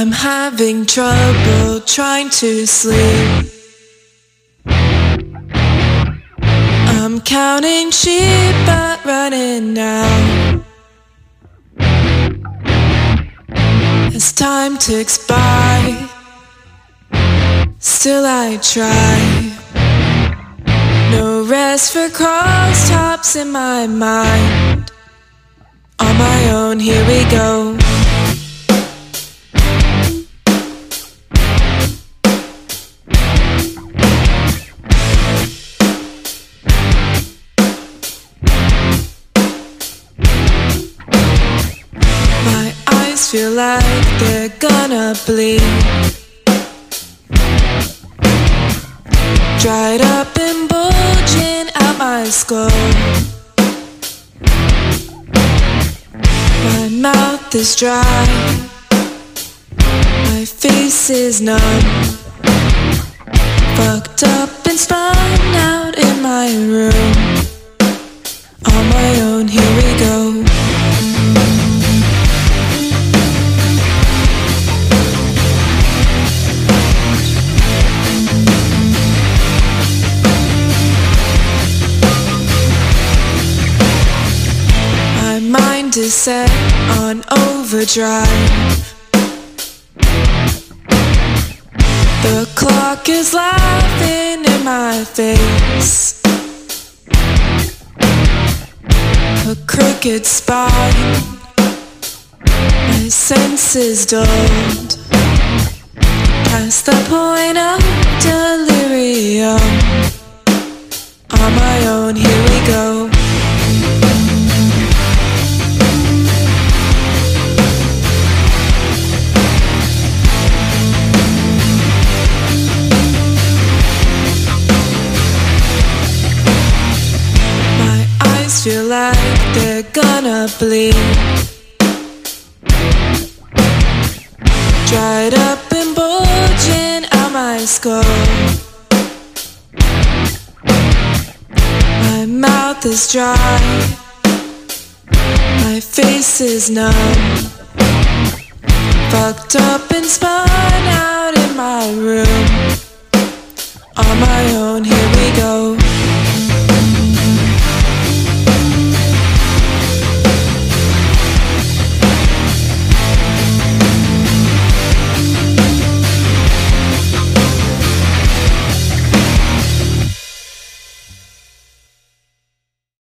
I'm having trouble trying to sleep. I'm counting sheep but running now. As time ticks by, still I try. No rest for crosstops in my mind. On my own, here we go. Eyes feel like they're gonna bleed. Dried up and bulging out my skull. My mouth is dry. My face is numb. Fucked up and spun out in my room. Mind is set on overdrive. The clock is laughing in my face. A crooked spine. My senses dulled. Past the point of delirium. On my own, here eyes feel like they're gonna bleed. Dried up and bulging out my skull. My mouth is dry. My face is numb. Fucked up and spun